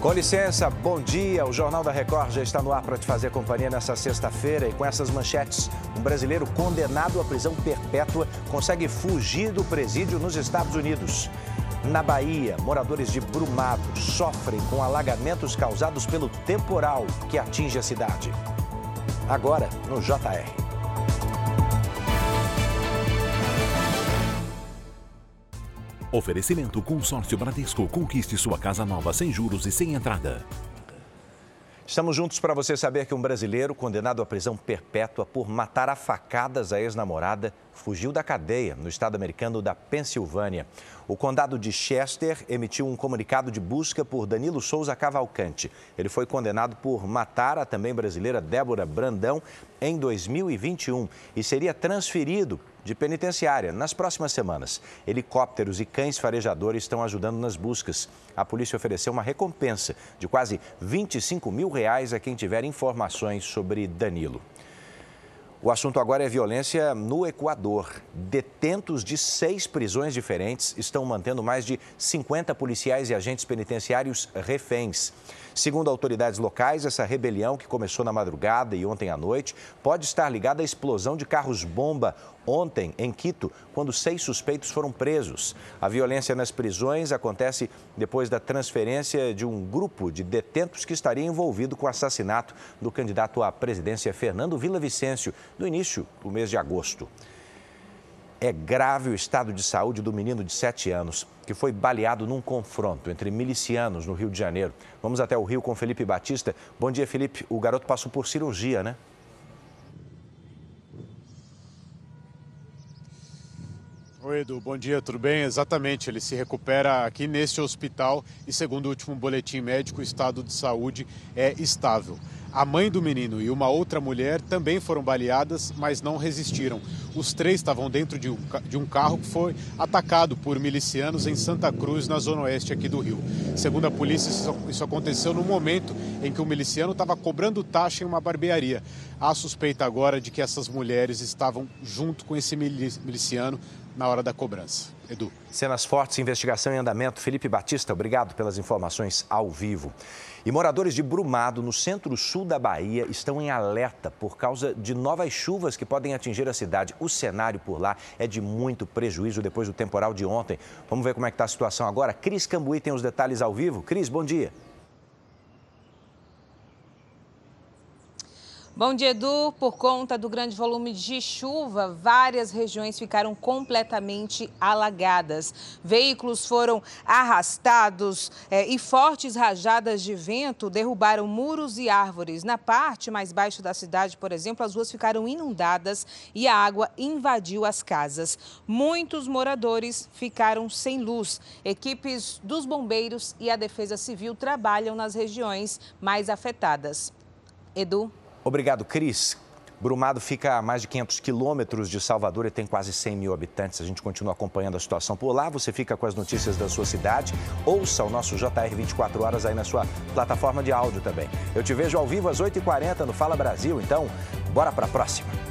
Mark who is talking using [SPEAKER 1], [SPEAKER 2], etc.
[SPEAKER 1] Com licença, bom dia. O Jornal da Record já está no ar para te fazer companhia nessa sexta-feira e com essas manchetes. Um brasileiro condenado à prisão perpétua consegue fugir do presídio nos Estados Unidos. Na Bahia, moradores de Brumado sofrem com alagamentos causados pelo temporal que atinge a cidade. Agora, no JR.
[SPEAKER 2] Oferecimento Consórcio Bradesco. Conquiste sua casa nova sem juros e sem entrada.
[SPEAKER 1] Estamos juntos para você saber que um brasileiro condenado à prisão perpétua por matar a facadas a ex-namorada fugiu da cadeia no estado americano da Pensilvânia. O condado de Chester emitiu um comunicado de busca por Danilo Souza Cavalcante. Ele foi condenado por matar a também brasileira Débora Brandão em 2021 e seria transferido de penitenciária nas próximas semanas. Helicópteros e cães farejadores estão ajudando nas buscas. A polícia ofereceu uma recompensa de quase 25 mil reais a quem tiver informações sobre Danilo. O assunto agora é violência no Equador. Detentos de seis prisões diferentes estão mantendo mais de 50 policiais e agentes penitenciários reféns. Segundo autoridades locais, essa rebelião, que começou na madrugada e ontem à noite, pode estar ligada à explosão de carros-bomba ontem em Quito, quando seis suspeitos foram presos. A violência nas prisões acontece depois da transferência de um grupo de detentos que estaria envolvido com o assassinato do candidato à presidência Fernando Vicêncio no início do mês de agosto. É grave o estado de saúde do menino de 7 anos, que foi baleado num confronto entre milicianos no Rio de Janeiro. Vamos até o Rio com Felipe Batista. Bom dia, Felipe. O garoto passou por cirurgia, né?
[SPEAKER 3] Oi, Edu, bom dia, tudo bem? Exatamente, ele se recupera aqui neste hospital e, segundo o último boletim médico, o estado de saúde é estável. A mãe do menino e uma outra mulher também foram baleadas, mas não resistiram. Os três estavam dentro de um, de um carro que foi atacado por milicianos em Santa Cruz, na zona oeste aqui do Rio. Segundo a polícia, isso, isso aconteceu no momento em que o miliciano estava cobrando taxa em uma barbearia. Há suspeita agora de que essas mulheres estavam junto com esse miliciano na hora da cobrança. Edu.
[SPEAKER 1] Cenas fortes, investigação em andamento. Felipe Batista, obrigado pelas informações ao vivo. E moradores de Brumado, no centro-sul da Bahia, estão em alerta por causa de novas chuvas que podem atingir a cidade. O cenário por lá é de muito prejuízo depois do temporal de ontem. Vamos ver como é que está a situação agora. Cris Cambuí tem os detalhes ao vivo. Cris, bom dia.
[SPEAKER 4] Bom dia, Edu. Por conta do grande volume de chuva, várias regiões ficaram completamente alagadas. Veículos foram arrastados é, e fortes rajadas de vento derrubaram muros e árvores. Na parte mais baixa da cidade, por exemplo, as ruas ficaram inundadas e a água invadiu as casas. Muitos moradores ficaram sem luz. Equipes dos bombeiros e a Defesa Civil trabalham nas regiões mais afetadas. Edu.
[SPEAKER 1] Obrigado, Cris. Brumado fica a mais de 500 quilômetros de Salvador e tem quase 100 mil habitantes. A gente continua acompanhando a situação por lá. Você fica com as notícias da sua cidade. Ouça o nosso JR 24 horas aí na sua plataforma de áudio também. Eu te vejo ao vivo às 8h40 no Fala Brasil. Então, bora para a próxima.